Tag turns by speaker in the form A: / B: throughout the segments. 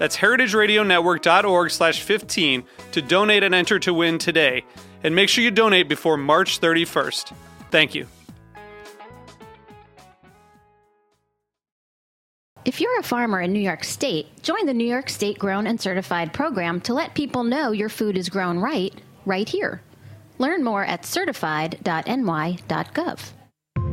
A: That's heritageradionetwork.org slash 15 to donate and enter to win today. And make sure you donate before March 31st. Thank you.
B: If you're a farmer in New York State, join the New York State Grown and Certified program to let people know your food is grown right, right here. Learn more at certified.ny.gov.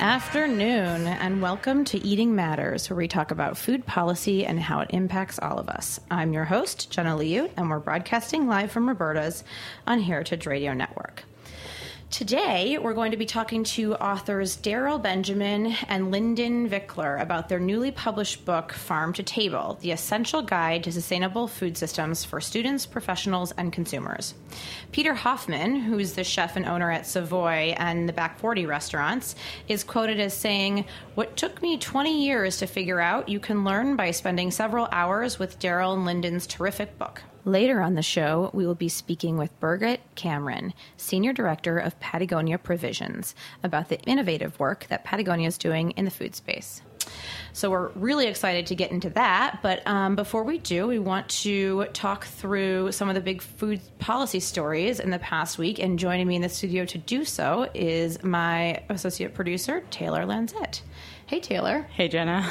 C: Afternoon, and welcome to Eating Matters, where we talk about food policy and how it impacts all of us. I'm your host, Jenna Liut, and we're broadcasting live from Roberta's on Heritage Radio Network. Today, we're going to be talking to authors Darryl Benjamin and Lyndon Virkler about their newly published book, Farm to Table The Essential Guide to Sustainable Food Systems for Students, Professionals, and Consumers. Peter Hoffman, who's the chef and owner at Savoy and the Back 40 restaurants, is quoted as saying, What took me 20 years to figure out, you can learn by spending several hours with Darryl and Lyndon's terrific book. Later on the show, we will be speaking with Birgit Cameron, Senior Director of Patagonia Provisions, about the innovative work that Patagonia is doing in the food space. So we're really excited to get into that. But um, before we do, we want to talk through some of the big food policy stories in the past week. And joining me in the studio to do so is my associate producer, Taylor Lanzet. Hey, Taylor.
D: Hey, Jenna.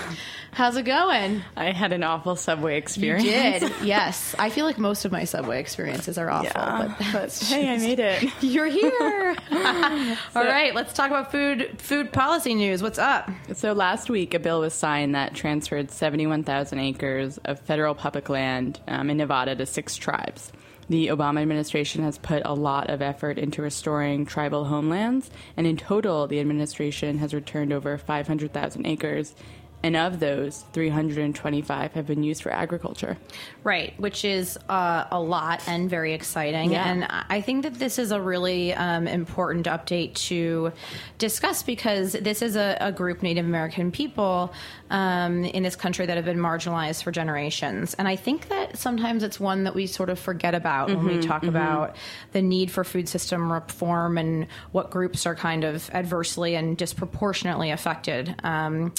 C: How's it going?
D: I had an awful subway experience.
C: You did, yes. I feel like most of my subway experiences are awful.
D: Yeah,
C: but,
D: but hey, I made it.
C: You're here. All right, let's talk about food food policy news. What's up?
D: So last week, a bill was signed that transferred 71,000 acres of federal public land um, in Nevada to six tribes. The Obama administration has put a lot of effort into restoring tribal homelands, and in total, the administration has returned over 500,000 acres and of those 325 have been used for agriculture.
C: Right which is uh, a lot and very exciting.
D: Yeah.
C: and i think that this is a really um, important update to discuss because this is a, a group native american people um, in this country that have been marginalized for generations. And i think that sometimes it's one that we sort of forget about when we talk about the need for food system reform and what groups are kind of adversely and disproportionately affected. Um,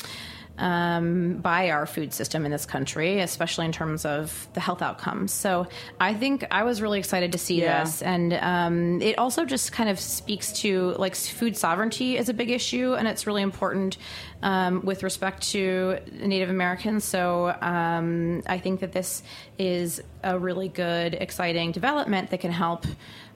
C: um, by our food system in this country, especially in terms of the health outcomes. So I think I was really excited to see
D: Yeah.
C: this, and um, it also just kind of speaks to like food sovereignty is a big issue, and it's really important um, with respect to Native Americans. So um, I think that this is a really good, exciting development that can help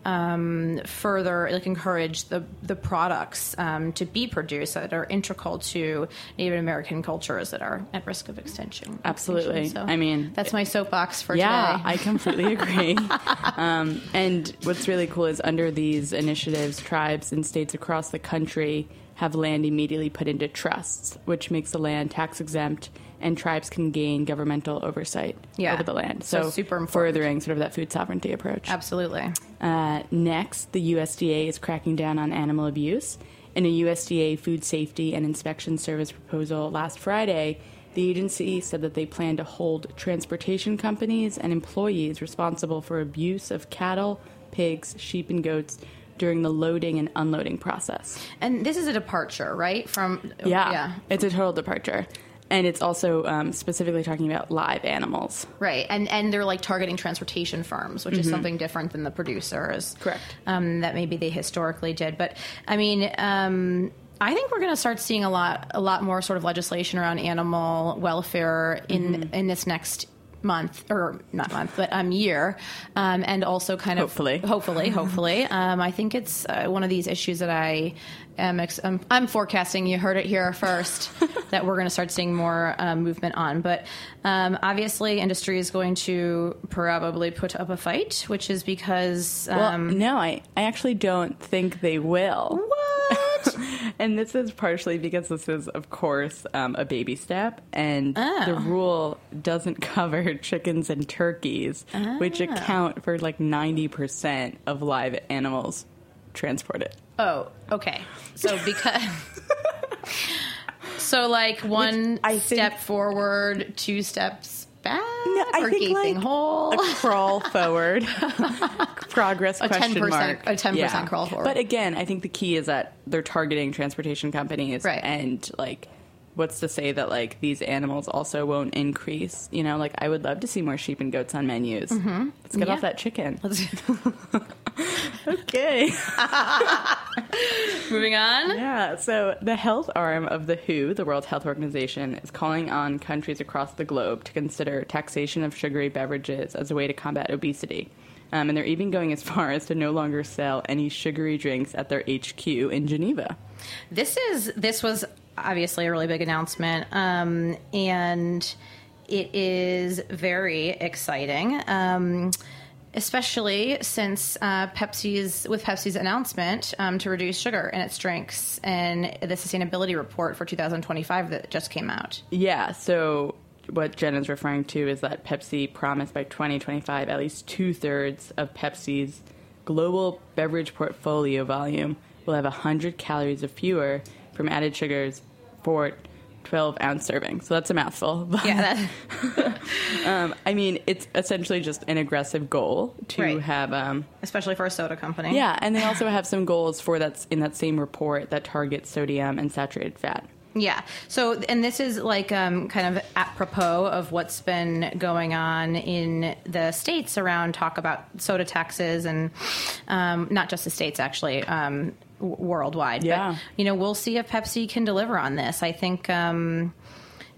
C: um, further like encourage the the products um, to be produced that are integral to Native American cultures that are at risk of extinction.
D: Absolutely.
C: extinction.
D: I mean,
C: that's my soapbox for
D: yeah,
C: today.
D: I completely agree. um, and what's really cool is under these initiatives, tribes and states across the country have land immediately put into trusts, which makes the land tax exempt, and tribes can gain governmental oversight
C: Yeah.
D: over the land.
C: So
D: So,
C: super important.
D: furthering sort of that food sovereignty approach.
C: Absolutely.
D: Uh, next, the USDA is cracking down on animal abuse. In a USDA Food Safety and Inspection Service proposal last Friday, the agency said that they plan to hold transportation companies and employees responsible for abuse of cattle, pigs, sheep, and goats during the loading and unloading process.
C: And this is a departure, right? From
D: Yeah,
C: yeah,
D: it's a total departure. And it's also um, specifically talking about live animals.
C: right. And and they're like targeting transportation firms, which is something different than the producers,
D: Correct.
C: Um, that maybe they historically did. But I mean. Um, I think we're going to start seeing a lot, a lot more sort of legislation around animal welfare in in this next month or not month, but um year, um, and also kind of
D: Hopefully.
C: hopefully, hopefully. Um, I think it's uh, one of these issues that I Ex- I'm, forecasting. You heard it here first that we're going to start seeing more um, movement on. But um, obviously, industry is going to probably put up a fight, which is because
D: Well,
C: um,
D: no, I, I actually don't think they will.
C: what?
D: and this is partially because this is, of course, um, a baby step, and
C: Oh.
D: the rule doesn't cover chickens and turkeys, which
C: Ah.
D: account for like 90% of live animals transported.
C: Oh, okay. So because. So like one
D: I think-
C: step forward, two steps back,
D: No, I
C: or
D: think,
C: gaping
D: like,
C: hole.
D: A crawl forward, progress
C: A
D: question
C: 10%
D: mark.
C: a 10% crawl forward.
D: But again, I think the key is that they're targeting transportation companies,
C: Right.
D: And like, what's to say that like these animals also won't increase? You know, like I would love to see more sheep and goats on menus. Mm-hmm. Let's get
C: Yeah.
D: off that chicken.
C: Let's-
D: okay.
C: Moving on.
D: Yeah, so the health arm of the WHO, the World Health Organization, is calling on countries across the globe to consider taxation of sugary beverages as a way to combat obesity. Um, and they're even going as far as to no longer sell any sugary drinks at their HQ in Geneva.
C: This is this was obviously a really big announcement, um, and it is very exciting. Um, Especially since uh, Pepsi's with Pepsi's announcement um, to reduce sugar in its drinks and the sustainability report for 2025 that just came out.
D: Yeah, so what Jen is referring to is that Pepsi promised by 2025 at least two thirds of Pepsi's global beverage portfolio volume will have 100 calories of fewer from added sugars for 12 ounce serving. So that's a mouthful. But,
C: Yeah,
D: um, I mean, it's essentially just an aggressive goal to
C: Right.
D: have. Um,
C: especially for a soda company.
D: yeah, and they also have some goals for that's in that same report that target sodium and saturated fat.
C: Yeah. So, and this is like um, kind of apropos of what's been going on in the states around talk about soda taxes and um, not just the states, actually, um, w- worldwide.
D: Yeah.
C: But, you know, we'll see if Pepsi can deliver on this. I think. Um,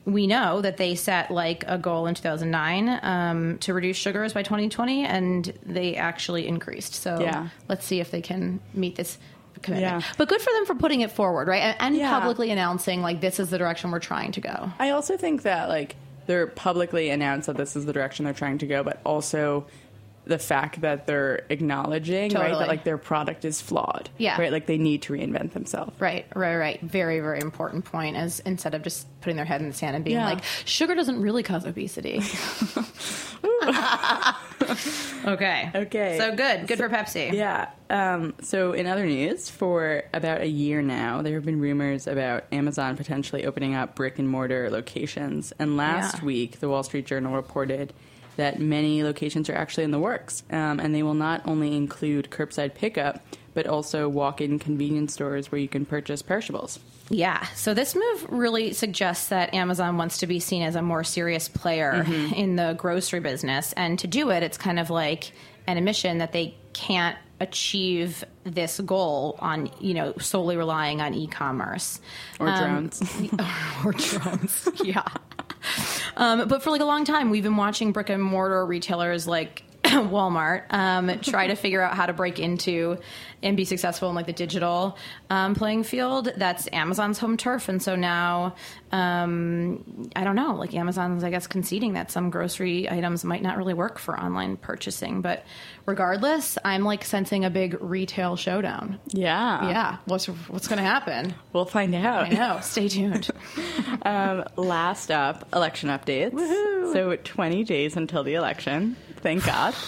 C: we know that they set like a goal in 2009 um, to reduce sugars by 2020, and they actually increased. So
D: Yeah.
C: let's see if they can meet this commitment.
D: Yeah.
C: But good for them for putting it forward, right? And, and
D: Yeah.
C: publicly announcing like this is the direction we're trying to go.
D: I also think that like they're publicly announced that this is the direction they're trying to go, but also the fact that they're acknowledging right that like their product is flawed.
C: Yeah.
D: Right. Like they need to reinvent themselves.
C: Right, right, right. Very, very important point. As instead of just putting their head in the sand and being
D: Yeah.
C: like, sugar doesn't really cause obesity. okay.
D: Okay.
C: So good. Good for Pepsi.
D: Yeah. Um, so, in other news, for about a year now, there have been rumors about Amazon potentially opening up brick and mortar locations. And last
C: Yeah.
D: week, the Wall Street Journal reported that many locations are actually in the works. Um, and they will not only include curbside pickup, but also walk in convenience stores where you can purchase perishables.
C: Yeah. So this move really suggests that Amazon wants to be seen as a more serious player in the grocery business. And to do it, it's kind of like an admission that they can't achieve this goal on, you know, solely relying on e-commerce.
D: Or
C: Um,
D: drones.
C: or drones. yeah. Um, but for like a long time, we've been watching brick and mortar retailers like Walmart um, try to figure out how to break into and be successful in like the digital um, playing field. That's Amazon's home turf, and so now um, I don't know. Like Amazon's, I guess, conceding that some grocery items might not really work for online purchasing. But regardless, I'm like sensing a big retail showdown.
D: Yeah.
C: Yeah, what's what's going to happen?
D: We'll find out.
C: I know. Stay tuned.
D: Um, last up, election updates. So 20 days until the election. Thank God.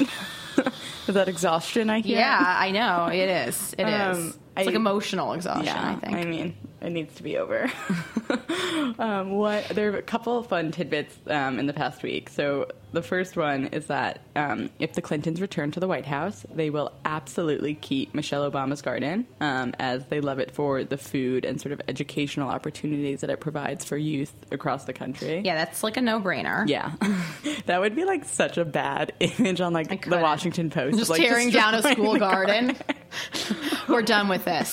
D: is that exhaustion I hear?
C: Yeah, I know it is. It is.
D: Um,
C: It's like emotional exhaustion.
D: Yeah,
C: I think.
D: I mean, it needs to be over. um, what there are a couple of fun tidbits um, in the past week. So the first one is that um, if the Clintons return to the White House, they will absolutely keep Michelle Obama's garden, um, as they love it for the food and sort of educational opportunities that it provides for youth across the country.
C: Yeah, that's like a no-brainer.
D: Yeah, that would be like such a bad image on like the. Washington Post,
C: Just
D: like,
C: tearing down a school
D: the
C: garden. We're done with this.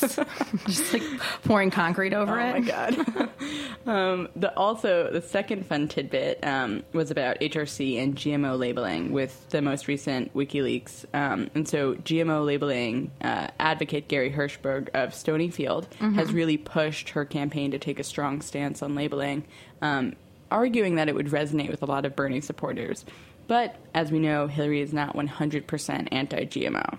C: Just like pouring concrete over
D: Oh
C: it.
D: Oh my god. um, the also the second fun tidbit um, was about HRC and GMO labeling with the most recent WikiLeaks. Um, and so GMO labeling uh, advocate Gary Hirshberg of Stonyfield has really pushed her campaign to take a strong stance on labeling, um, arguing that it would resonate with a lot of Bernie supporters. But as we know, Hillary is not 100% anti-GMO.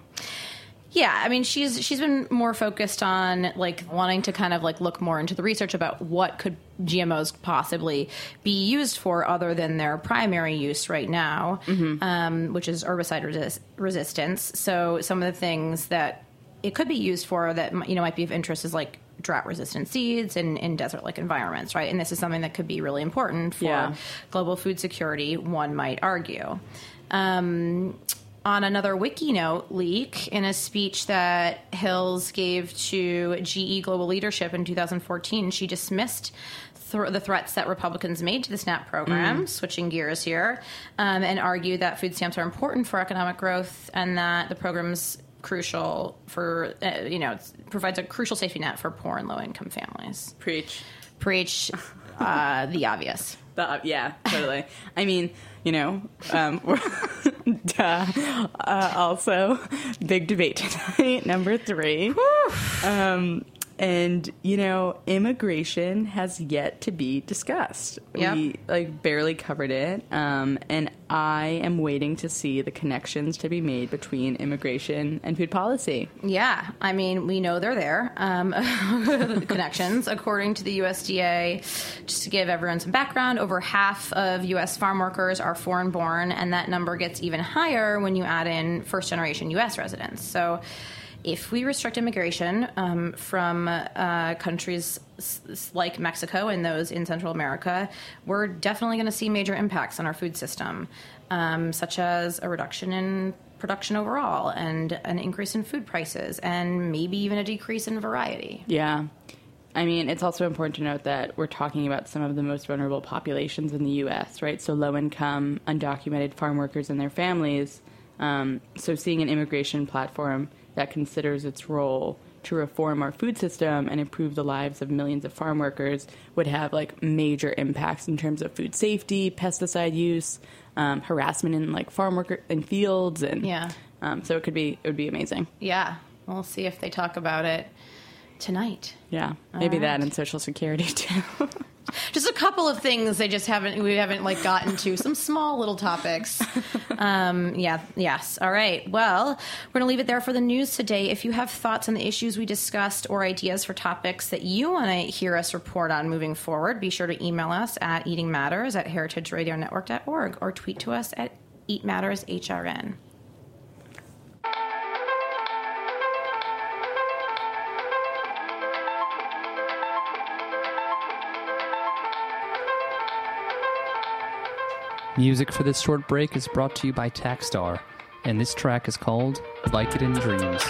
C: Yeah, I mean she's she's been more focused on like wanting to kind of like look more into the research about what could GMOs possibly be used for other than their primary use right now, um, which is herbicide resist- resistance. So some of the things that it could be used for that you know might be of interest is like drought resistant seeds in, in desert like environments, right? And this is something that could be really important for
D: Yeah.
C: global food security, one might argue. Um, on another WikiNote leak, in a speech that Hills gave to GE Global Leadership in 2014, she dismissed th- the threats that Republicans made to the SNAP program, switching gears here, um, and argued that food stamps are important for economic growth and that the program's crucial for, uh, you know, provides a crucial safety net for poor and low income families.
D: Preach.
C: Preach uh, the obvious.
D: The, yeah, totally. I mean, you know, um, duh. Uh, also, big debate tonight, number three. Um, and you know, immigration has yet to be discussed.
C: Yep.
D: We like barely covered it, um, and I am waiting to see the connections to be made between immigration and food policy.
C: Yeah, I mean, we know they're there. Um, the connections, according to the USDA, just to give everyone some background, over half of U.S. farm workers are foreign born, and that number gets even higher when you add in first generation U.S. residents. So, if we restrict immigration um, from uh, countries like Mexico and those in Central America, we're definitely going to see major impacts on our food system, um, such as a reduction in production overall and an increase in food prices and maybe even a decrease in variety.
D: Yeah. I mean, it's also important to note that we're talking about some of the most vulnerable populations in the U.S., right? So, low income, undocumented farm workers and their families. Um, so, seeing an immigration platform that considers its role to reform our food system and improve the lives of millions of farm workers would have like major impacts in terms of food safety, pesticide use, um, harassment in like farm worker in fields, and
C: Yeah.
D: Um, so it could be it would be amazing.
C: Yeah, we'll see if they talk about it tonight.
D: Yeah, maybe
C: All
D: that and Social Security too.
C: Just a couple of things they just haven't we haven't like gotten to some small little topics. Um, yeah, yes. All right. Well, we're gonna leave it there for the news today. If you have thoughts on the issues we discussed or ideas for topics that you want to hear us report on moving forward, be sure to email us at eatingmatters at heritageradionetwork.org or tweet to us at eatmattershrn.
E: Music for this short break is brought to you by Tackstar, and this track is called Like It in Dreams.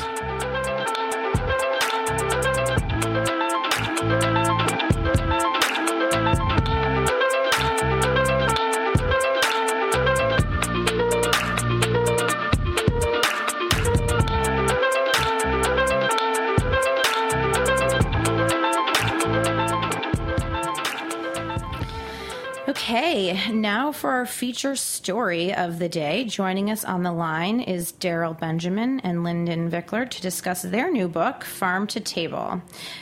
C: Okay, now for our feature story of the day. Joining us on the line is Darryl Benjamin and Lyndon Virkler to discuss their new book, Farm to Table.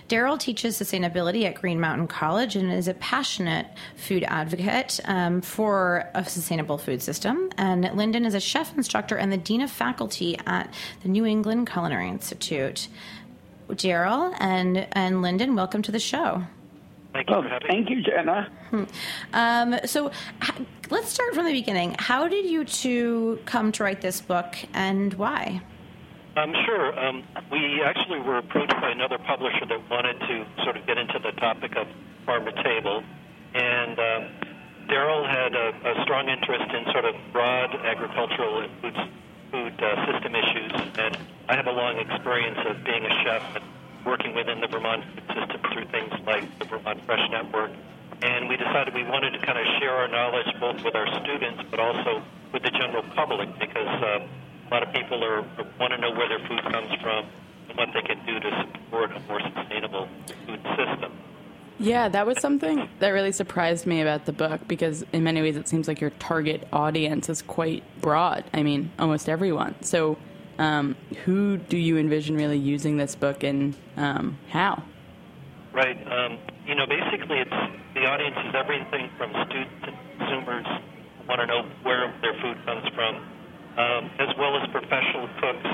C: Darryl teaches sustainability at Green Mountain College and is a passionate food advocate um, for a sustainable food system. And Lyndon is a chef instructor and the dean of faculty at the New England Culinary Institute. Darryl and and Lyndon, welcome to the show.
F: Thank you
G: Oh,
F: for having
G: thank you, Jenna.
C: Um, so h- let's start from the beginning. How did you two come to write this book and why?
F: Um, sure. Um, we actually were approached by another publisher that wanted to sort of get into the topic of farm to table, and um, Darryl had a, a strong interest in sort of broad agricultural and food, food uh, system issues, and I have a long experience of being a chef and working within the Vermont food system through things like the Vermont Fresh Network. And we decided we wanted to kind of share our knowledge both with our students, but also with the general public, because uh, a lot of people are want to know where their food comes from and what they can do to support a more sustainable food system.
D: Yeah, that was something that really surprised me about the book because, in many ways, it seems like your target audience is quite broad. I mean, almost everyone. So, um, who do you envision really using this book and um, how?
F: Right. Um, you know, basically, it's the audience is everything from students and consumers who want to know where their food comes from, um, as well as professional cooks,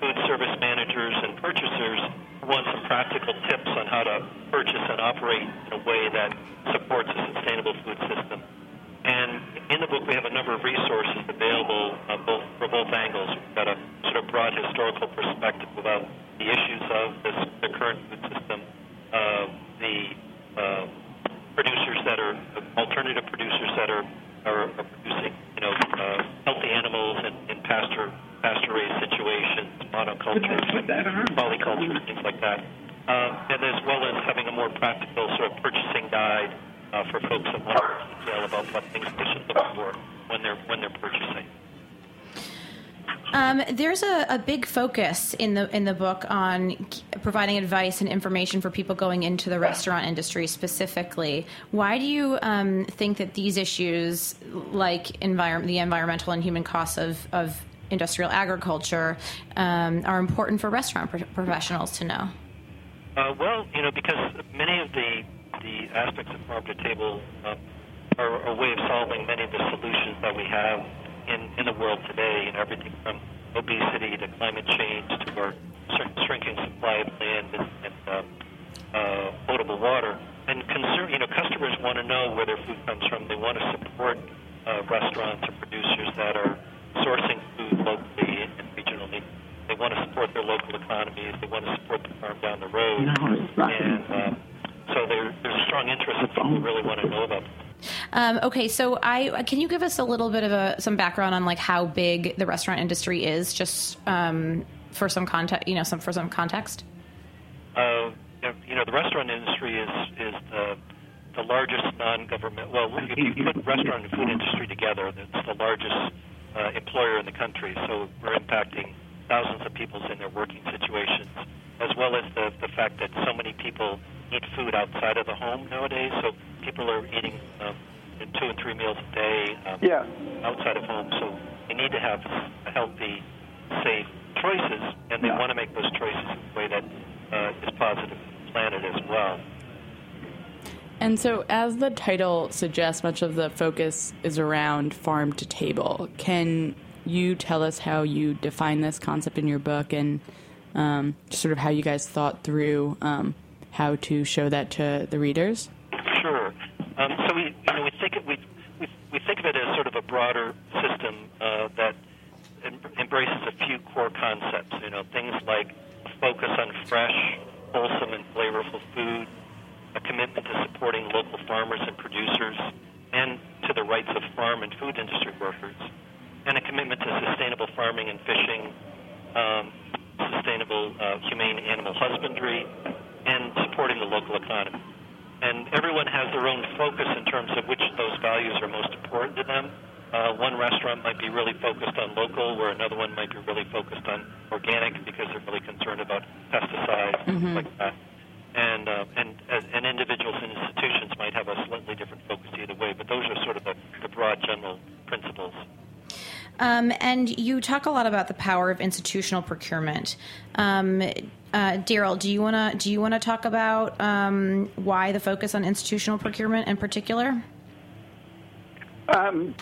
F: food service managers, and purchasers who want some practical tips on how to purchase and operate in a way that supports a sustainable food system. And in the book, we have a number of resources available uh, both for both angles. We've got a sort of broad historical perspective about the issues of this, the current food system, uh, the uh, producers that are alternative producers that are are, are producing, you know, uh, healthy animals in, in pasture pasture raised situations, monoculture, polyculture, things like that, um, and as well as having a more practical sort of purchasing guide uh, for folks that want to detail about what things they should look for when they're when they're purchasing.
C: Um, there's a, a, big focus in the in the book on providing advice and information for people going into the restaurant industry specifically. Why do you um, think that these issues, like environment, the environmental and human costs of, of industrial agriculture, um, are important for restaurant pro- professionals to know?
F: Uh, well, you know, because many of the the aspects of farm to table uh, are a way of solving many of the solutions that we have in, in the world today, you know, everything from obesity to climate change to our shrinking supply of land and, and uh, uh, potable water. And consumer, you know, customers want to know where their food comes from. They want to support uh, restaurants or producers that are sourcing food locally and regionally. They want to support their local economies. They want to support the farm down the road. And um, so there, there's a strong interest that people really want to know about
C: um, okay, so I can you give us a little bit of a, some background on like how big the restaurant industry is, just um, for some context, you know, some for some context.
F: Uh, you know, the restaurant industry is is the the largest non-government. Well, if you put restaurant and food industry together, it's the largest uh, employer in the country. So we're impacting thousands of people in their working situations, as well as the the fact that so many people eat food outside of the home nowadays. So people are eating um, two and three meals a day um,
G: yeah.
F: outside of home. So they need to have healthy, safe choices, and they yeah. want to make those choices in a way that uh, is positive for the planet as well.
D: And so, as the title suggests, much of the focus is around farm to table. Can you tell us how you define this concept in your book and um, sort of how you guys thought through um, how to show that to the readers?
F: Sure. Um, so we, you know, we think of, we, we, we think of it as sort of a broader system uh, that em- embraces a few core concepts. You know, things like a focus on fresh, wholesome, and flavorful food, a commitment to supporting local farmers and producers, and to the rights of farm and food industry workers, and a commitment to sustainable farming and fishing, um, sustainable uh, humane animal husbandry, and supporting the local economy. And everyone has their own focus in terms of which of those values are most important to them. Uh, one restaurant might be really focused on local, where another one might be really focused on organic because they're really concerned about pesticides mm-hmm. like that. And uh, and and individuals and institutions might have a slightly different focus either way, but those are sort of the, the broad general principles.
C: Um, and you talk a lot about the power of institutional procurement. Um, uh, Darryl, do you want to do you want to talk about um, why the focus on institutional procurement in particular?
G: Um,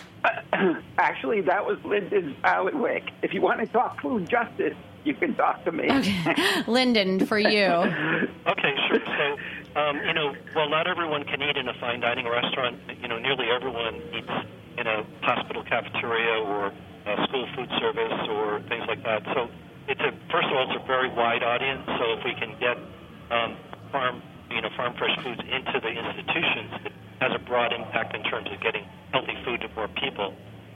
G: actually, that was Lyndon bailiwick. If you want to talk food justice, you can talk to me.
C: Okay. Lyndon, for you.
F: okay, sure. So, um, you know, well, not everyone can eat in a fine dining restaurant. You know, nearly everyone eats in a hospital cafeteria or a school food service or things like that. So it's a first of all, it's a very wide audience. So if we can get um, farm, you know, farm fresh foods into the institutions, it has a broad impact in terms of getting healthy food to more people.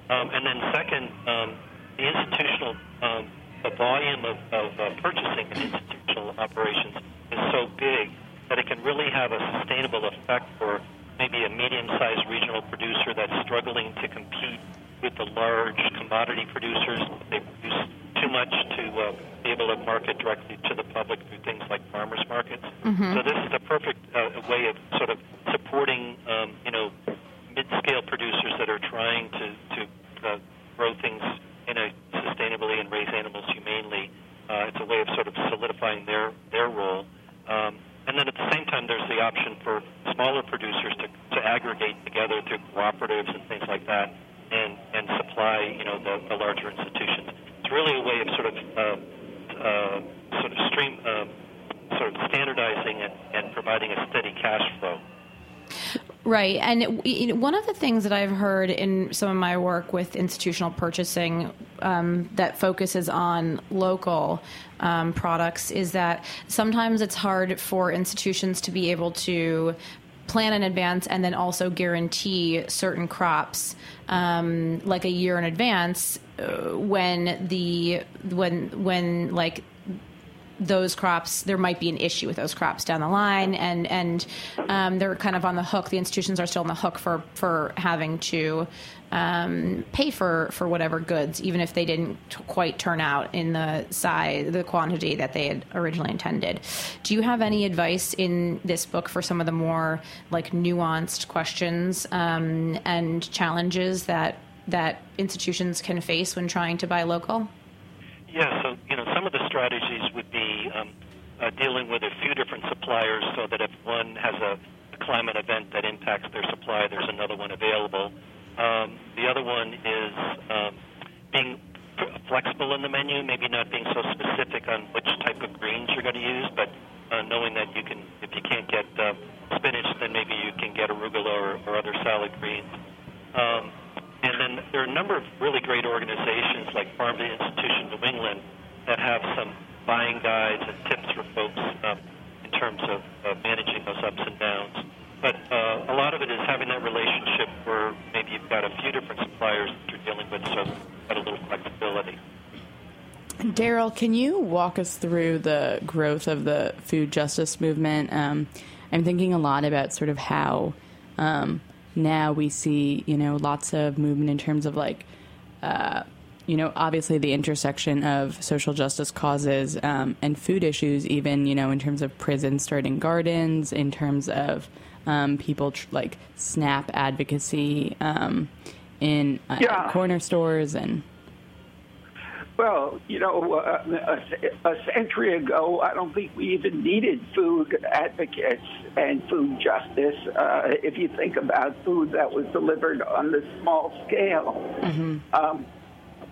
F: Um, and then second, um, the institutional, um, the volume of, of uh, purchasing in institutional operations is so big that it can really have a sustainable effect for maybe a medium-sized regional producer that's struggling to compete with the large commodity producers. They produce too much to uh, be able to market directly to the public through things like farmers markets.
B: Mm-hmm.
F: So this is the perfect uh, way of sort of supporting, um, you know, mid-scale producers that are trying to to uh, grow things in a sustainably and raise animals humanely. Uh, it's a way of sort of solidifying their their role. Um, and then at the same time, there's the option for smaller producers to, to aggregate together through cooperatives and things like that, and and supply you know the, the larger institutions. It's really a way of sort of uh, uh, sort of stream uh, sort of standardizing and, and providing a steady cash flow.
C: Right. And you know, one of the things that I've heard in some of my work with institutional purchasing um, that focuses on local um, products is that sometimes it's hard for institutions to be able to plan in advance and then also guarantee certain crops um, like a year in advance uh, when the when when like those crops, there might be an issue with those crops down the line, and and um, they're kind of on the hook. The institutions are still on the hook for for having to um, pay for for whatever goods, even if they didn't t- quite turn out in the size, the quantity that they had originally intended. Do you have any advice in this book for some of the more like nuanced questions um, and challenges that that institutions can face when trying to buy local?
F: Yeah, so strategies would be um, uh, dealing with a few different suppliers, so that if one has a, climate event that impacts their supply, there's another one available. Um, the other one is um, being flexible in the menu, maybe not being so specific on which type of greens you're going to use, but uh, knowing that you can, if you can't get uh, spinach, then maybe you can get arugula or, or other salad greens. Um, and then there are a number of really great organizations like Farm to Institution New England that have some buying guides and tips for folks um, in terms of uh, managing those ups and downs. But uh, a lot of it is having that relationship where maybe you've got a few different suppliers that you're dealing with, so you've got a little flexibility.
D: Darryl, can you walk us through the growth of the food justice movement? Um, I'm thinking a lot about sort of how um, now we see, you know, lots of movement in terms of like, uh, you know, obviously the intersection of social justice causes um, and food issues, even, you know, in terms of prisons starting gardens, in terms of um, people tr- like SNAP advocacy um, in uh,
G: Yeah.
D: corner stores and.
G: Well, you know, uh, a, a century ago, I don't think we even needed food advocates and food justice. Uh, if you think about food that was delivered on the small scale, um,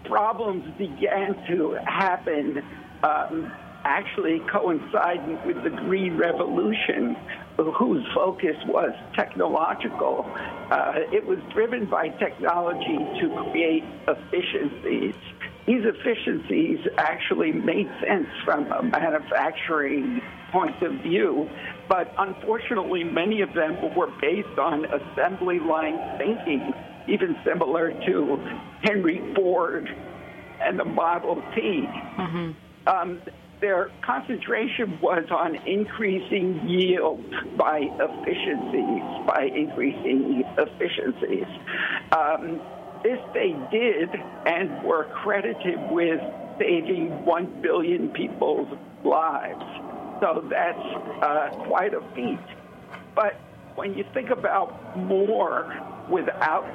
G: problems began to happen. Um, actually coinciding with the Green Revolution, whose focus was technological. Uh, it was driven by technology to create efficiencies. These efficiencies actually made sense from a manufacturing point of view, but unfortunately, many of them were based on assembly line thinking, even similar to Henry Ford and the Model T. Um, their concentration was on increasing yield by efficiencies, by increasing efficiencies. Um, this they did and were credited with saving 1 billion people's lives. So that's uh, quite a feat. But when you think about more without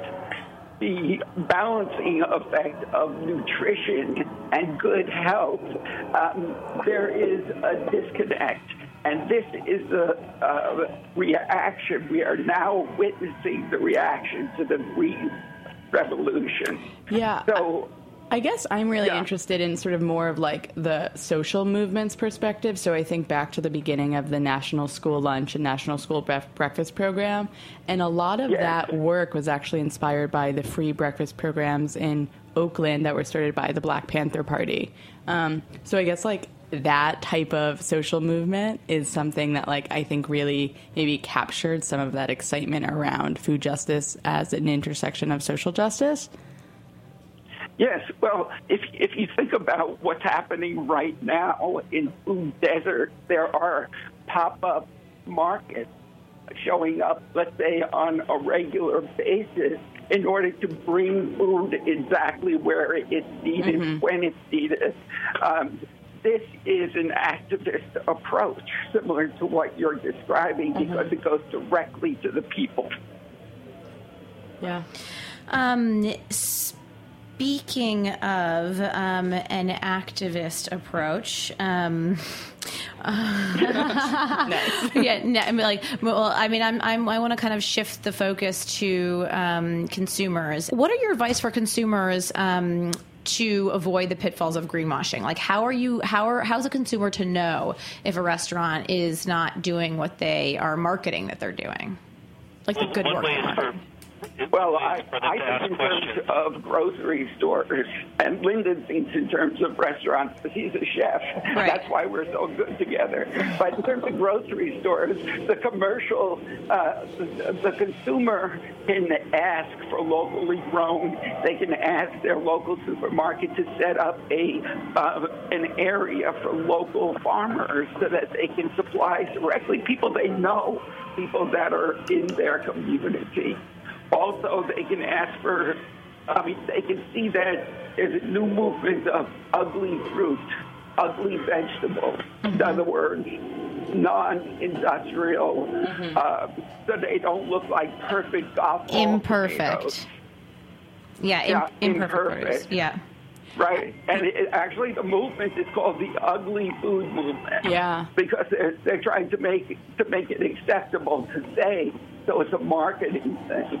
G: the balancing effect of nutrition and good health, um, there is a disconnect. And this is the uh, reaction. We are now witnessing the reaction to the Green Revolution.
D: Yeah.
G: So,
D: I guess I'm really
G: Yeah.
D: interested in sort of more of like the social movements perspective. So I think back to the beginning of the National School Lunch and National School Bref- Breakfast Program. And a lot of
G: Yes.
D: that work was actually inspired by the free breakfast programs in Oakland that were started by the Black Panther Party. Um, so I guess like that type of social movement is something that like I think really maybe captured some of that excitement around food justice as an intersection of social justice.
G: Yes, well, if if you think about what's happening right now in food desert, there are pop-up markets showing up, let's say, on a regular basis in order to bring food exactly where it's needed, mm-hmm. when it's needed. Um, this is an activist approach, similar to what you're describing, mm-hmm. because it goes directly to the people.
D: Yeah.
C: Um, speaking of um, an activist approach, um, nice. yeah, no, I mean, like, well, I mean, I'm, I'm i want to kind of shift the focus to um, consumers. What are your advice for consumers? Um, to avoid the pitfalls of greenwashing like how are you how are how's a consumer to know if a restaurant is not doing what they are marketing that they're doing like
F: well,
C: the good work
G: well, I, I think in terms of grocery stores, and Lyndon thinks in terms of restaurants because he's a chef. Right. That's why we're so good together. But in terms of grocery stores, the commercial, uh, the, the consumer can ask for locally grown. They can ask their local supermarket to set up a uh, an area for local farmers so that they can supply directly people they know, people that are in their community. Also, they can ask for, I mean, they can see that there's a new movement of ugly fruit, ugly vegetables. Mm-hmm. In other words, non-industrial, mm-hmm. uh, so they don't look like perfect golf
C: Imperfect.
G: Potatoes.
C: Yeah,
G: yeah
C: imperfect. imperfect. Yeah.
G: Right, and it, actually, the movement is called the ugly food movement.
D: Yeah,
G: because they're, they're trying to make to make it acceptable to say, so it's a marketing thing.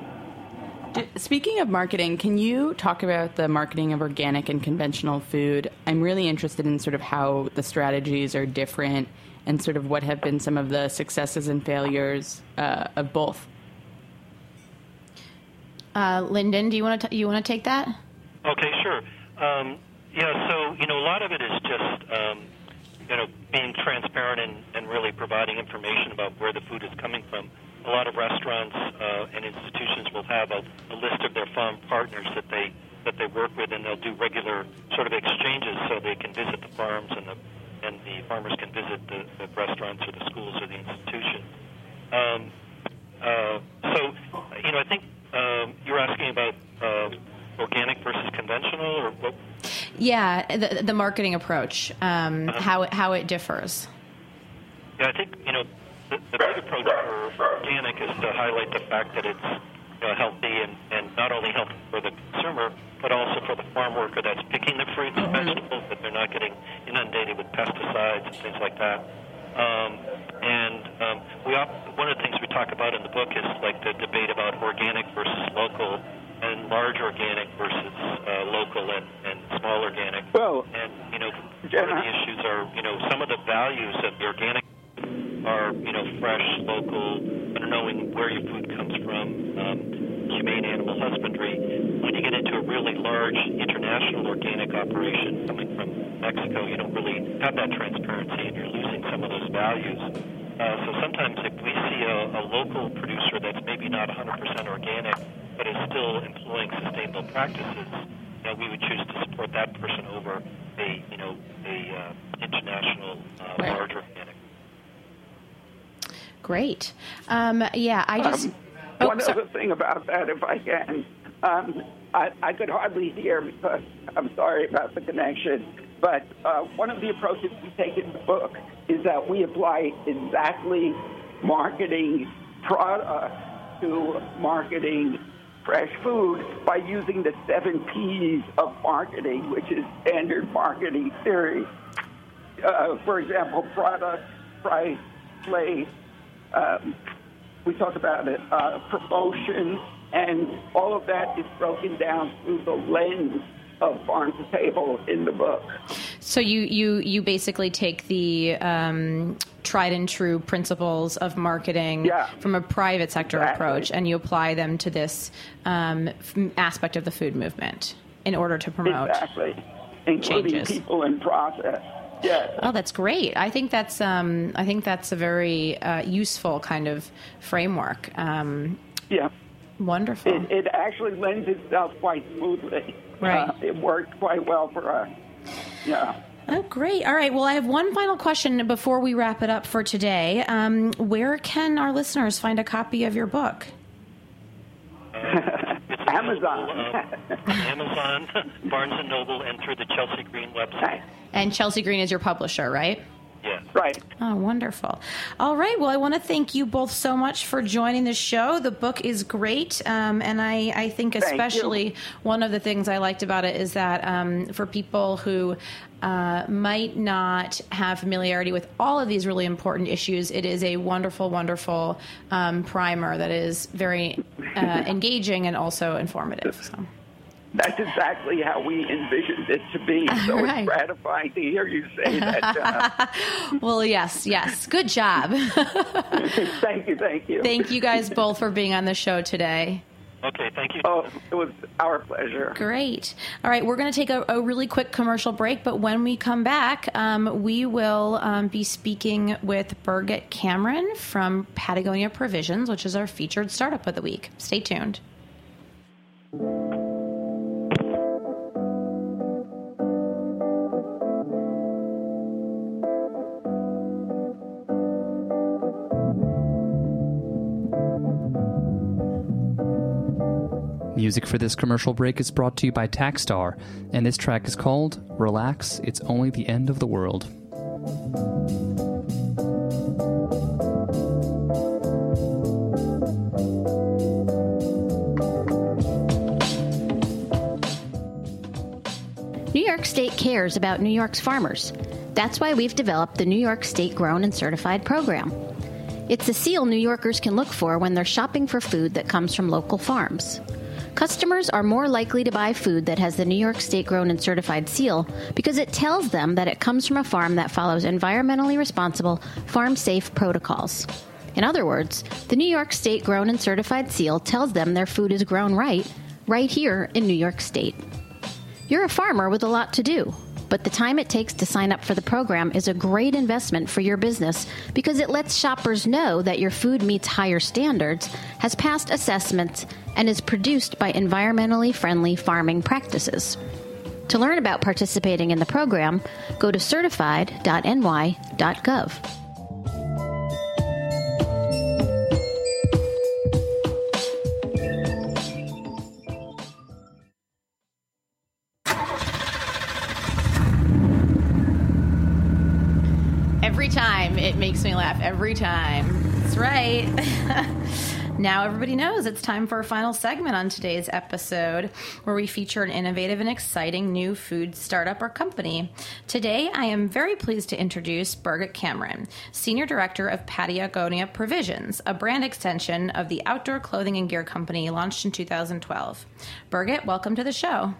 D: Speaking of marketing, can you talk about the marketing of organic and conventional food? I'm really interested in sort of how the strategies are different and sort of what have been some of the successes and failures uh, of both.
C: Uh, Lyndon, do you want to you want to take that?
F: Okay, sure. Um, yeah, so you know, a lot of it is just um, you know being transparent and, and really providing information about where the food is coming from a lot of restaurants uh, and institutions will have a, a list of their farm partners that they that they work with, and they'll do regular sort of exchanges so they can visit the farms and the and the farmers can visit the, the restaurants or the schools or the institution. Um, uh, so, you know, I think um, you're asking about uh, organic versus conventional, or what?
C: Yeah, the, the marketing approach, um, uh-huh. how how it differs.
F: Yeah, I think you know the, the big approach for organic is to highlight the fact that it's know, healthy and, and not only healthy for the consumer, but also for the farm worker that's picking the fruits and mm-hmm. vegetables, that they're not getting inundated with pesticides and things like that. Um, and um, we op- one of the things we talk about in the book is like the debate about organic versus local and large organic versus uh, local and, and small organic.
G: Well,
F: and you know, part of the issues are you know some of the values of the organic are you know fresh, local, and knowing where your food comes from, um, humane animal husbandry. When you get into a really large international organic operation coming from Mexico, you don't really have that transparency, and you're losing some of those values. Uh, so sometimes if we see a, a local producer that's maybe not 100% organic, but is still employing sustainable practices, you know, we would choose to support that person over a, you know, a uh, international uh, right. large organic.
C: Great. Um, yeah, I just. Um,
G: oh, one other thing about that, if I can. Um, I, I, could hardly hear because I'm sorry about the connection. But uh, one of the approaches we take in the book is that we apply exactly marketing products to marketing fresh food by using the seven P's of marketing, which is standard marketing theory. Uh, for example, product, price, place, um, we talk about it, uh, promotion, and all of that is broken down through the lens of farm to table in the book.
C: So you you you basically take the um, tried and true principles of marketing
G: yeah,
C: from a private sector
G: exactly.
C: approach, and you apply them to this um, aspect of the food movement. in order to promote
G: exactly, including
C: changes.
G: people in process. Yes.
C: Oh, that's great. I think that's um, I think that's a very uh, useful kind of framework. Um,
G: Yeah.
C: wonderful.
G: It, it actually lends itself quite smoothly.
C: Right.
G: Uh, it worked quite well for us. Yeah.
C: Oh, great. All right. Well, I have one final question before we wrap it up for today. Um, where can our listeners find a copy of your book?
G: Amazon.
F: Uh, Amazon, Barnes and Noble, and through the Chelsea Green website.
C: And Chelsea Green is your publisher, right?
F: Yeah.
G: right.
C: Oh, wonderful. All right. Well, I want to thank you both so much for joining the show. The book is great. Um, and I, I think, especially, one of the things I liked about it is that um, for people who uh, might not have familiarity with all of these really important issues, it is a wonderful, wonderful um, primer that is very uh, engaging and also informative. So.
G: That's exactly how we envisioned it to be. So
C: Right.
G: it's gratifying to hear you say that. Uh,
C: Well, yes, yes. Good job.
G: thank you, thank you.
C: Thank you guys both for being on the show today.
F: Okay, thank you.
G: Oh, it was our pleasure.
C: Great. All right, we're going to take a, a really quick commercial break, but when we come back, um, we will um, be speaking with Birgit Cameron from Patagonia Provisions, which is our featured startup of the week. Stay tuned.
E: Music for this commercial break is brought to you by Taxstar, and this track is called Relax, It's Only the End of the World.
B: New York State cares about New York's farmers. That's why we've developed the New York State Grown and Certified program. It's a seal New Yorkers can look for when they're shopping for food that comes from local farms. Customers are more likely to buy food that has the New York State Grown and Certified seal because it tells them that it comes from a farm that follows environmentally responsible, farm safe protocols. In other words, the New York State Grown and Certified seal tells them their food is grown right, right here in New York State. You're a farmer with a lot to do, but the time it takes to sign up for the program is a great investment for your business because it lets shoppers know that your food meets higher standards, has passed assessments, and is produced by environmentally friendly farming practices. To learn about participating in the program, go to certified.ny.gov.
C: now everybody knows it's time for a final segment on today's episode where we feature an innovative and exciting new food startup or company. Today I am very pleased to introduce Birgit Cameron, Senior Director of Patagonia Provisions, a brand extension of the outdoor clothing and gear company launched in 2012. Birgit, welcome to the show.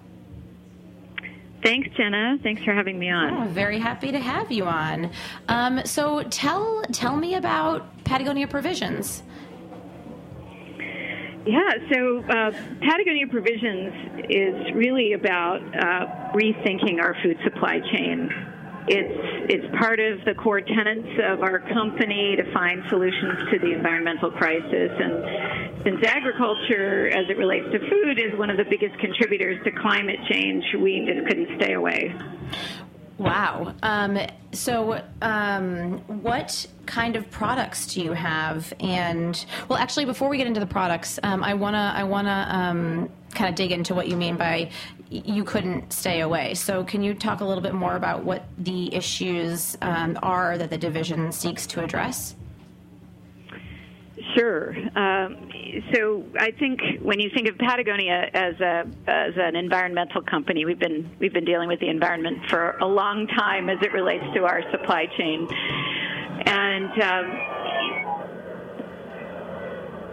H: Thanks, Jenna. Thanks for having me on.
C: Oh, very happy to have you on. Um, so tell tell me about Patagonia Provisions.
H: Yeah, so uh, Patagonia Provisions is really about uh, rethinking our food supply chain. It's it's part of the core tenets of our company to find solutions to the environmental crisis. And since agriculture, as it relates to food, is one of the biggest contributors to climate change, we just couldn't stay away.
C: Wow. Um, so, um, what kind of products do you have? And well, actually, before we get into the products, um, I wanna I wanna um, kind of dig into what you mean by you couldn't stay away. So, can you talk a little bit more about what the issues um, are that the division seeks to address?
H: Sure. Um, so I think when you think of Patagonia as a as an environmental company, we've been we've been dealing with the environment for a long time as it relates to our supply chain, and. Um,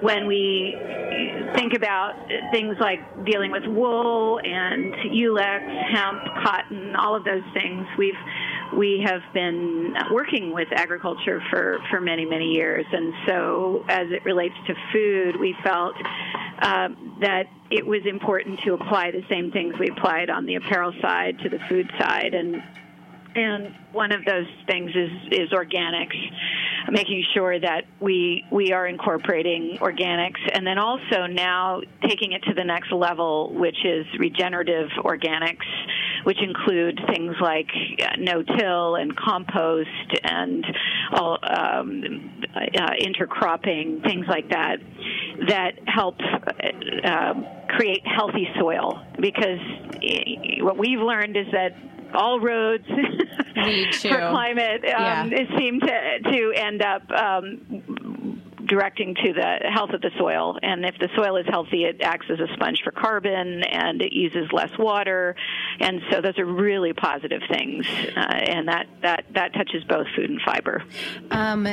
H: when we think about things like dealing with wool and ulex, hemp, cotton, all of those things, we've we have been working with agriculture for, for many, many years. And so, as it relates to food, we felt uh, that it was important to apply the same things we applied on the apparel side to the food side, and and one of those things is is organics making sure that we we are incorporating organics. And then also now taking it to the next level which is regenerative organics which include things like uh, no-till and compost and all, um, uh, intercropping things like that that help uh, create healthy soil. Because eh, what we've learned is that all roads for climate um, yeah. seem to to end up um, directing to the health of the soil. And if the soil is healthy, it acts as a sponge for carbon and it uses less water. And so those are really positive things. Uh, and that, that, that touches both food and fiber.
C: Um,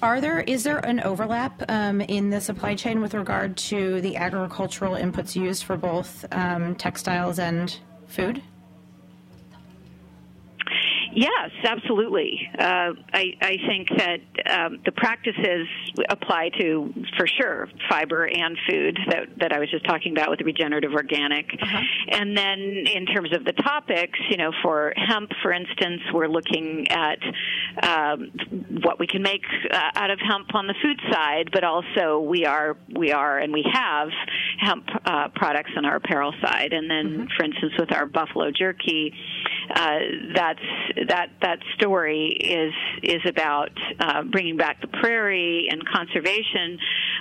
C: are there is there an overlap um, in the supply chain with regard to the agricultural inputs used for both um, textiles and food?
H: Yes, absolutely. Uh, I, I, think that um, the practices apply to, for sure, fiber and food that, that I was just talking about with regenerative organic. Uh-huh. And then in terms of the topics, you know, for hemp, for instance, we're looking at um, what we can make uh, out of hemp on the food side, but also we are we are and we have hemp uh, products on our apparel side. And then, mm-hmm. for instance, with our buffalo jerky, uh, that's that that story is is about uh, bringing back the prairie and conservation,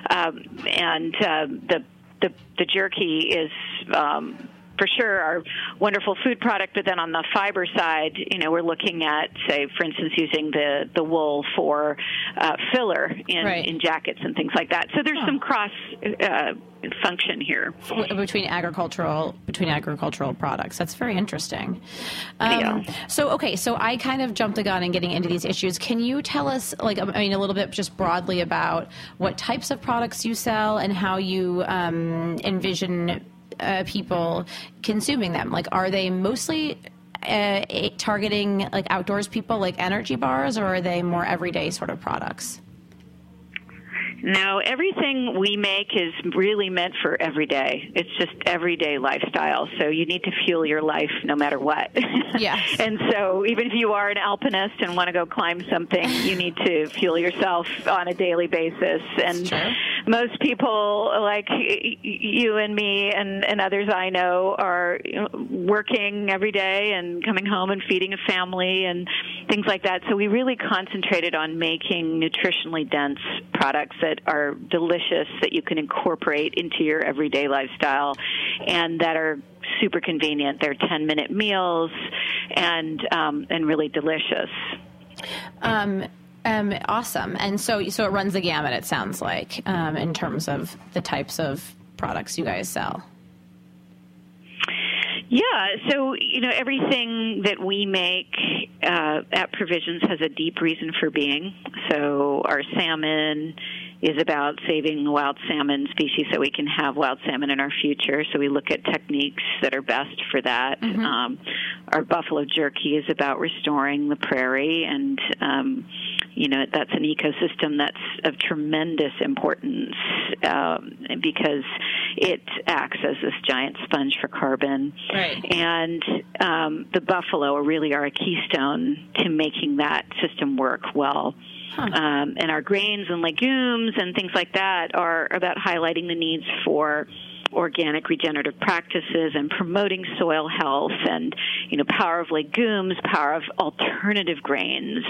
H: um, and uh, the, the the jerky is. Um, for sure our wonderful food product, but then on the fiber side, you know, we're looking at, say, for instance, using the the wool for uh, filler in right. in jackets and things like that. So there's oh. some cross uh, function here
C: between agricultural between agricultural products. That's very interesting. Um, yeah. So okay, so I kind of jumped the gun in getting into these issues. Can you tell us, like, I mean, a little bit just broadly about what types of products you sell and how you um, envision uh, people consuming them? Like, are they mostly uh, targeting like outdoors people, like energy bars, or are they more everyday sort of products?
H: No, everything we make is really meant for every day. It's just everyday lifestyle. So you need to fuel your life no matter what.
C: Yeah.
H: and so even if you are an alpinist and want to go climb something, you need to fuel yourself on a daily basis. And most people like you and me and, and others I know are working every day and coming home and feeding a family and things like that. So we really concentrated on making nutritionally dense products that are delicious that you can incorporate into your everyday lifestyle and that are super convenient. They're 10 minute meals and, um, and really delicious.
C: Um, um, awesome. And so, so it runs the gamut, it sounds like, um, in terms of the types of products you guys sell.
H: Yeah, so you know everything that we make uh, at Provisions has a deep reason for being. So our salmon is about saving wild salmon species so we can have wild salmon in our future. So we look at techniques that are best for that. Mm-hmm. Um, our buffalo jerky is about restoring the prairie, and um, you know that's an ecosystem that's of tremendous importance um, because it acts as this giant sponge for carbon.
C: Right.
H: And um, the buffalo really are a keystone to making that system work well. Huh. Um, and our grains and legumes and things like that are about highlighting the needs for organic regenerative practices and promoting soil health and you know power of legumes power of alternative grains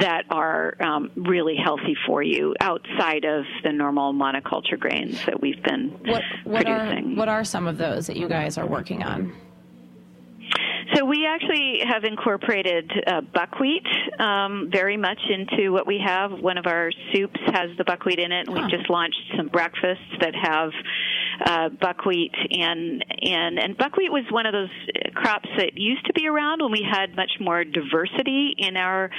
H: that are um, really healthy for you outside of the normal monoculture grains that we've been
C: what, what
H: producing
C: are, what are some of those that you guys are working on
H: so we actually have incorporated uh, buckwheat um, very much into what we have. One of our soups has the buckwheat in it, huh. we've just launched some breakfasts that have uh, buckwheat and and and buckwheat was one of those crops that used to be around when we had much more diversity in our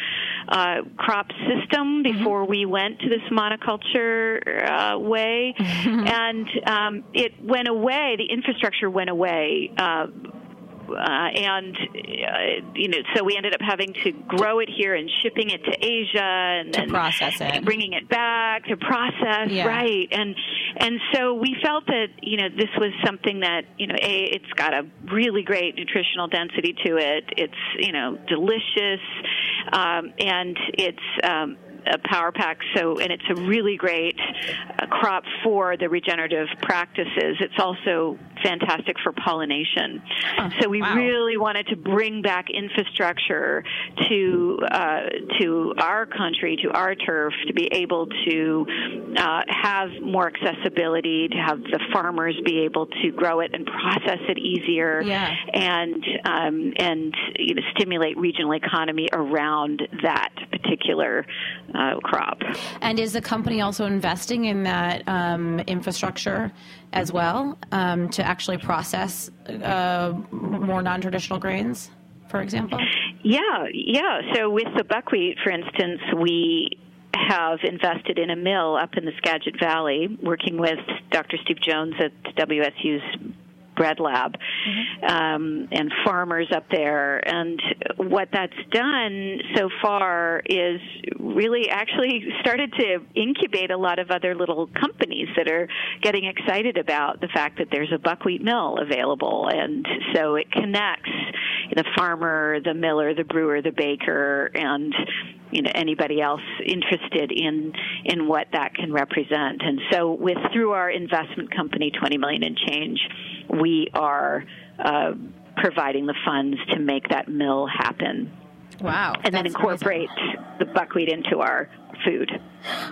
H: uh, crop system mm-hmm. before mm-hmm. we went to this monoculture uh, way, and um, it went away. The infrastructure went away. Uh, and uh, you know, so we ended up having to grow it here and shipping it to Asia and
C: to process it,
H: bringing it back to process,
C: yeah.
H: right? And and so we felt that you know this was something that you know a it's got a really great nutritional density to it. It's you know delicious, um, and it's um, a power pack. So, and it's a really great uh, crop for the regenerative practices. It's also fantastic for pollination. So we
C: wow.
H: really wanted to bring back infrastructure to uh, to our country, to our turf, to be able to uh, have more accessibility, to have the farmers be able to grow it and process it easier,
C: Yeah.
H: and um, and you know, stimulate regional economy around that particular uh, crop.
C: And is the company also investing in that um, infrastructure as well um, to actually process uh, more non traditional grains, for example?
H: Yeah, yeah. So with the buckwheat, for instance, we have invested in a mill up in the Skagit Valley, working with Dr. Steve Jones at WSU's Bread Lab um, and farmers up there. And what that's done so far is really actually started to incubate a lot of other little companies that are getting excited about the fact that there's a buckwheat mill available. And so it connects the farmer, the miller, the brewer, the baker, and you know anybody else interested in in what that can represent. And so with through our investment company, twenty million and change, we are uh, providing the funds to make that mill happen,
C: Wow.
H: and then incorporate the buckwheat into our food.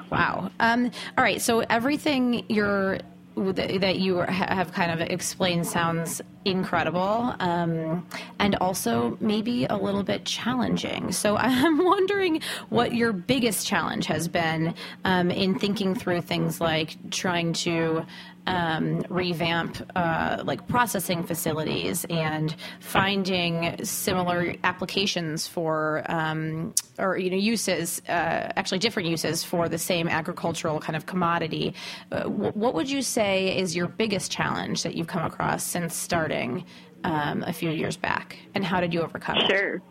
C: Wow. Um, all right. So everything you're that you have kind of explained sounds incredible, um, and also maybe a little bit challenging. So I'm wondering what your biggest challenge has been um, in thinking through things like trying to um, revamp uh, like processing facilities and finding similar applications for um, or you know uses uh, actually different uses for the same agricultural kind of commodity. Uh, wh- what would you say is your biggest challenge that you've come across since starting um, a few years back, and how did you overcome it?
H: Sure.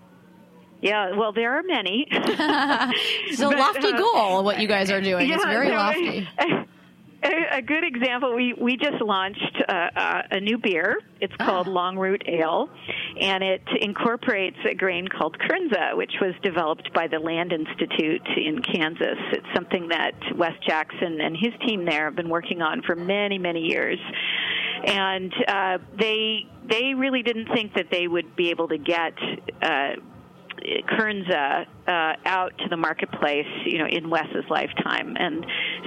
H: Yeah, well, there are many.
C: It's a
H: But,
C: lofty
H: uh,
C: goal what you guys are doing. it's very
H: so,
C: lofty.
H: A, a good example, we, we just launched uh, uh, a new beer. It's
C: Ah.
H: called Long Root Ale, and it incorporates a grain called Kernza, which was developed by the Land Institute in Kansas. It's something that Wes Jackson and his team there have been working on for many, many years. And uh, they they really didn't think that they would be able to get uh, Kernza uh, out to the marketplace, you know, in Wes's lifetime. And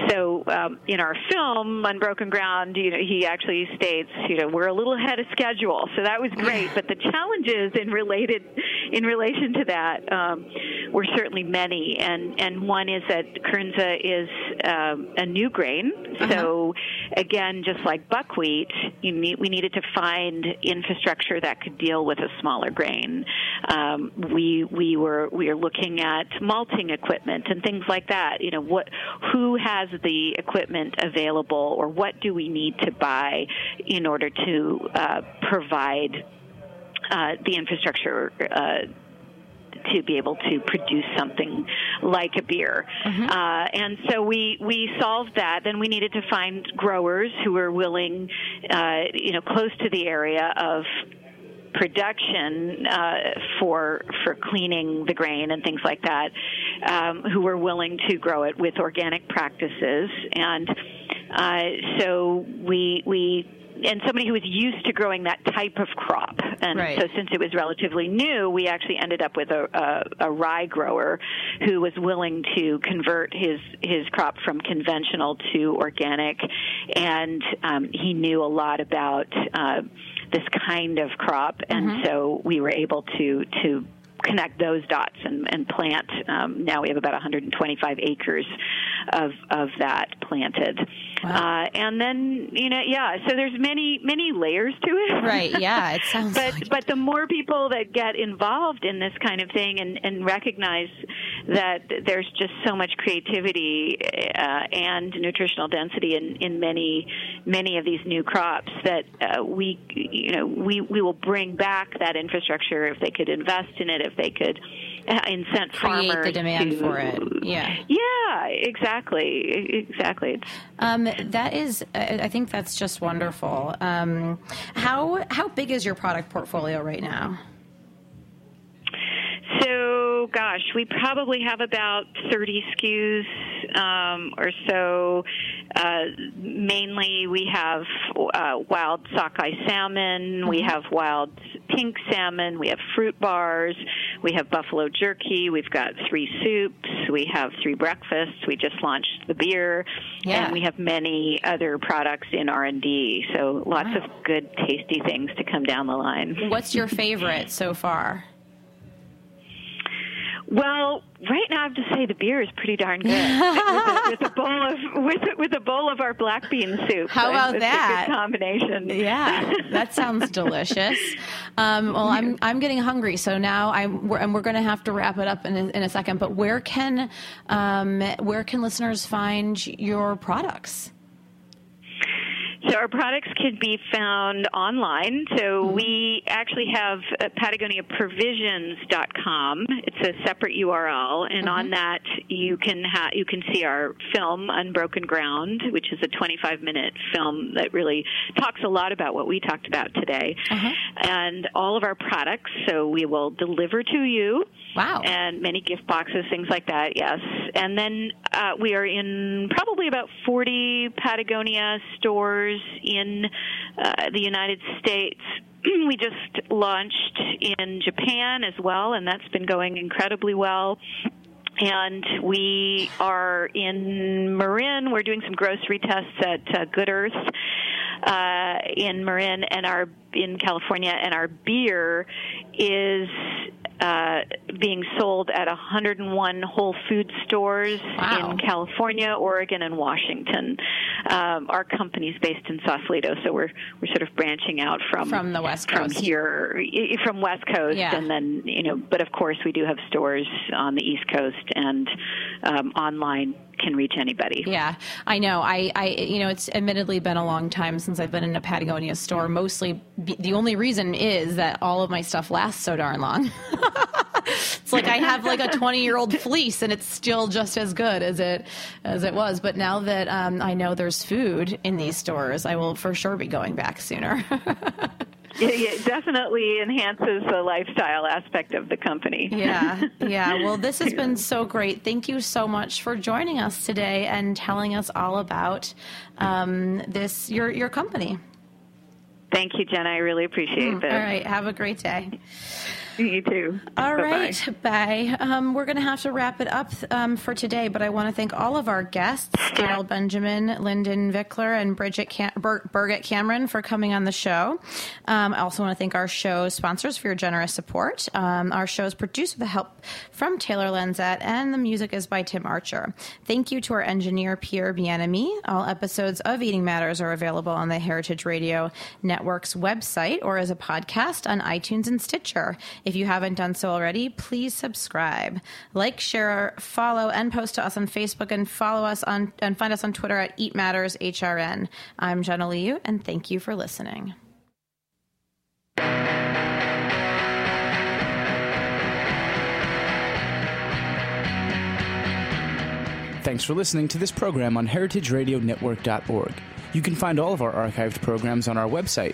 H: so, um, in our film, Unbroken Ground, you know, he actually states, you know, we're a little ahead of schedule. So that was great. but the challenges in related, in relation to that, um, were certainly many. And and one is that Kernza is um, a new grain. So again, just like buckwheat, you need, we needed to find infrastructure that could deal with a smaller grain. Um, we we were we are looking at malting equipment and things like that. You know, what who has the equipment available, or what do we need to buy in order to uh, provide uh, the infrastructure. Uh, to be able to produce something like a beer. Uh, and so we, we solved that. Then we needed to find growers who were willing, uh, you know, close to the area of production uh, for for cleaning the grain and things like that, um, who were willing to grow it with organic practices, and uh, so we we and somebody who was used to growing that type of crop. And
C: Right.
H: so, since it was relatively new, we actually ended up with a, a, a rye grower who was willing to convert his his crop from conventional to organic, and um, he knew a lot about uh, this kind of crop, and so we were able to to connect those dots and, and plant. Um, now we have about 125 acres of of that planted, uh, and then you know, yeah. So there's many many layers to it,
C: Right. Yeah. It sounds
H: but
C: like
H: but the more people that get involved in this kind of thing and, and recognize that there's just so much creativity uh, and nutritional density in, in many many of these new crops that uh, we you know we we will bring back that infrastructure if they could invest in it if they could incent
C: Create
H: farmers
C: the demand
H: to,
C: for it. Yeah.
H: Yeah, exactly, exactly.
C: Um, that is, I I think that's just wonderful. Um, how how big is your product portfolio right now?
H: So, gosh, we probably have about 30 SKUs um, or so. Uh, mainly, we have uh, wild sockeye salmon, we have wild pink salmon, we have fruit bars, we have buffalo jerky, we've got three soups, we have three breakfasts. We just launched the beer,
C: Yeah.
H: and we have many other products in R and D. So, lots of good, tasty things to come down the line.
C: What's your favorite so far?
H: Well, right now I have to say the beer is pretty darn good with, a, with a bowl of with a, with a bowl of our black bean soup.
C: How about
H: it's
C: that?
H: A good combination.
C: Yeah, that sounds delicious. Um, well, I'm I'm getting hungry, so now I'm we're, and we're going to have to wrap it up in a, in a second. But where can um, where can listeners find your products?
H: So our products can be found online. So mm-hmm. we actually have uh, PatagoniaProvisions.com. It's a separate URL, and on mm-hmm. that you can ha- you can see our film Unbroken Ground, which is a 25 minute film that really talks a lot about what we talked about today, uh-huh. and all of our products. So we will deliver to you.
C: Wow.
H: And many gift boxes, things like that, yes. And then uh, we are in probably about 40 Patagonia stores in uh, the United States. we just launched in Japan as well, and that's been going incredibly well. And we are in Marin. We're doing some grocery tests at uh, Good Earth uh, in Marin, and our in California, and our beer is uh, being sold at 101 Whole Food stores
C: Wow.
H: in California, Oregon, and Washington. Um, our company's based in Sausalito, so we're we're sort of branching out from
C: From the West
H: from
C: Coast.
H: here from West Coast,
C: Yeah.
H: and then you know. But of course, we do have stores on the East Coast, and um, online can reach anybody.
C: Yeah, I know. I, I, you know, it's admittedly been a long time since I've been in a Patagonia store. Mostly, the only reason is that all of my stuff lasts so darn long. it's like I have like a 20 year old fleece, and it's still just as good as it as it was. But now that um, I know there's food in these stores, I will for sure be going back sooner.
H: It definitely enhances the lifestyle aspect of the company.
C: yeah, yeah. Well, this has been so great. Thank you so much for joining us today and telling us all about um, this your your company.
H: Thank you, Jen. I really appreciate this.
C: All right. Have a great day.
H: You too.
C: All right, bye. Um, we're going to have to wrap it up um, for today, but I want to thank all of our guests, Darryl Benjamin, Lyndon Virkler, and Bridget Cam- Bur- Birgit Cameron for coming on the show. Um, I also want to thank our show sponsors for your generous support. Um, our show is produced with the help from Taylor Lanzet, and the music is by Tim Archer. Thank you to our engineer, Pierre Bienemy. All episodes of Eating Matters are available on the Heritage Radio Network's website or as a podcast on iTunes and Stitcher. If you haven't done so already, please subscribe, like, share, follow, and post to us on Facebook and follow us on and find us on Twitter at Eat Matters HRN. I'm Jenna Liut, and thank you for listening.
I: Thanks for listening to this program on heritageradionetwork.org. You can find all of our archived programs on our website